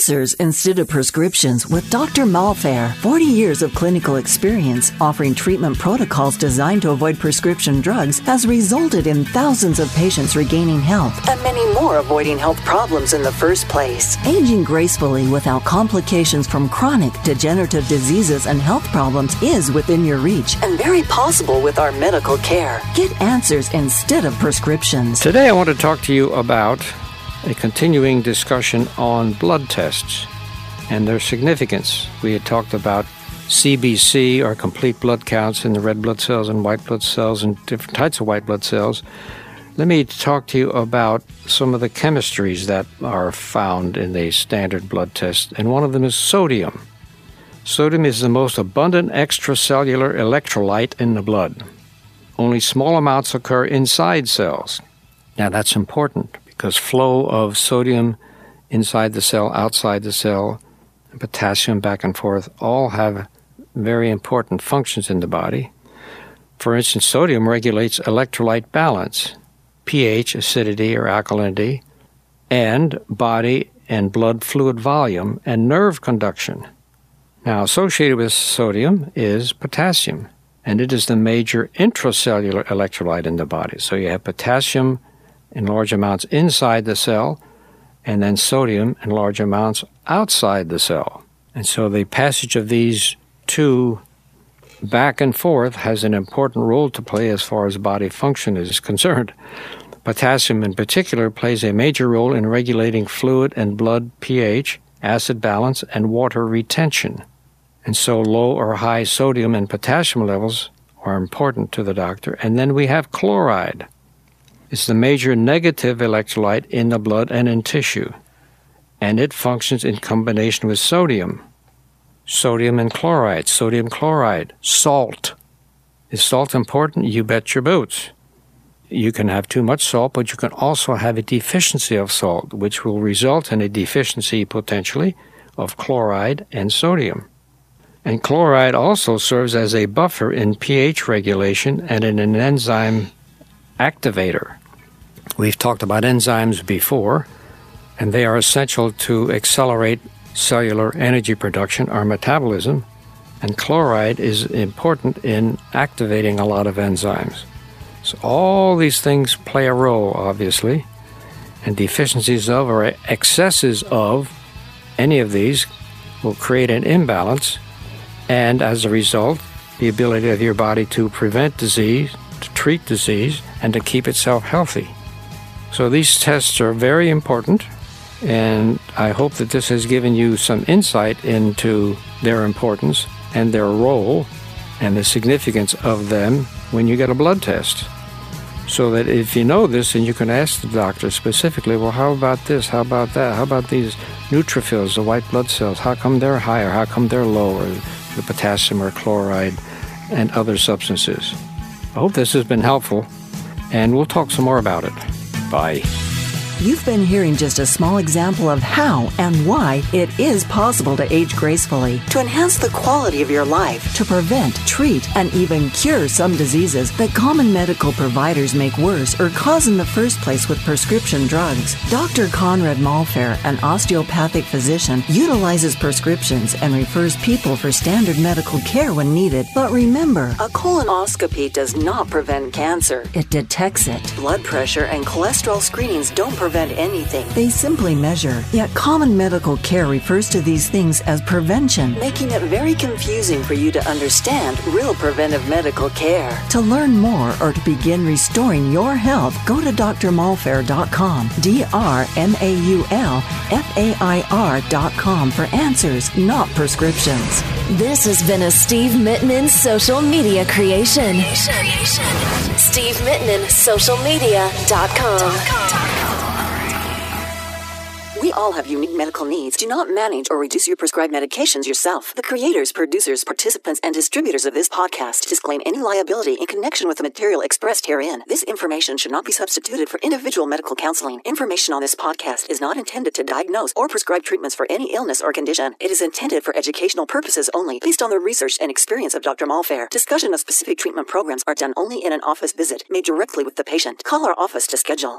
answers instead of prescriptions with Dr. Maulfair. 40 years of clinical experience offering treatment protocols designed to avoid prescription drugs has resulted in thousands of patients regaining health and many more avoiding health problems in the first place. Aging gracefully without complications from chronic degenerative diseases and health problems is within your reach and very possible with our medical care. Get answers instead of prescriptions. Today, I want to talk to you about a continuing discussion on blood tests and their significance. We had talked about CBC, or complete blood counts in the red blood cells and white blood cells and different types of white blood cells. Let me talk to you about some of the chemistries that are found in the standard blood test, and one of them is sodium. Sodium is the most abundant extracellular electrolyte in the blood. Only small amounts occur inside cells. Now, that's important because flow of sodium inside the cell, outside the cell, potassium back and forth all have very important functions in the body. For instance, sodium regulates electrolyte balance, pH, acidity or alkalinity, and body and blood fluid volume and nerve conduction. Now, associated with sodium is potassium, and it is the major intracellular electrolyte in the body. So you have potassium in large amounts inside the cell, and then sodium in large amounts outside the cell. And so the passage of these two back and forth has an important role to play as far as body function is concerned. Potassium, in particular, plays a major role in regulating fluid and blood pH, acid balance, and water retention. And so, low or high sodium and potassium levels are important to the doctor. And then we have chloride. It's the major negative electrolyte in the blood and in tissue, and it functions in combination with sodium. Sodium and chloride, sodium chloride, salt. Is salt important? You bet your boots. You can have too much salt, but you can also have a deficiency of salt, which will result in a deficiency potentially of chloride and sodium. And chloride also serves as a buffer in pH regulation and in an enzyme activator. We've talked about enzymes before, and they are essential to accelerate cellular energy production, our metabolism, and chloride is important in activating a lot of enzymes. So, all these things play a role, obviously, and deficiencies of or excesses of any of these will create an imbalance, and as a result, the ability of your body to prevent disease, treat disease, and to keep itself healthy. So these tests are very important, and I hope that this has given you some insight into their importance and their role and the significance of them when you get a blood test. So that if you know this and you can ask the doctor specifically, well, how about this? How about that? How about these neutrophils, the white blood cells? How come they're higher? How come they're lower? The potassium or chloride and other substances. I hope this has been helpful, and we'll talk some more about it. Bye. You've been hearing just a small example of how and why it is possible to age gracefully, to enhance the quality of your life, to prevent, treat, and even cure some diseases that common medical providers make worse or cause in the first place with prescription drugs. Dr. Conrad Maulfair, an osteopathic physician, utilizes prescriptions and refers people for standard medical care when needed. But remember, a colonoscopy does not prevent cancer. It detects it. Blood pressure and cholesterol screenings don't prevent prevent anything. They simply measure. Yet common medical care refers to these things as prevention, making it very confusing for you to understand real preventive medical care. To learn more or to begin restoring your health, go to drmaulfair.com, D R M A U L F A I R.com for answers, not prescriptions. This has been a Steve Mittman social media creation. creation. Steve Mittman, socialmedia.com. We all have unique medical needs. Do not manage or reduce your prescribed medications yourself. The creators, producers, participants, and distributors of this podcast disclaim any liability in connection with the material expressed herein. This information should not be substituted for individual medical counseling. Information on this podcast is not intended to diagnose or prescribe treatments for any illness or condition. It is intended for educational purposes only, based on the research and experience of Dr. Maulfair. Discussion of specific treatment programs are done only in an office visit made directly with the patient. Call our office to schedule.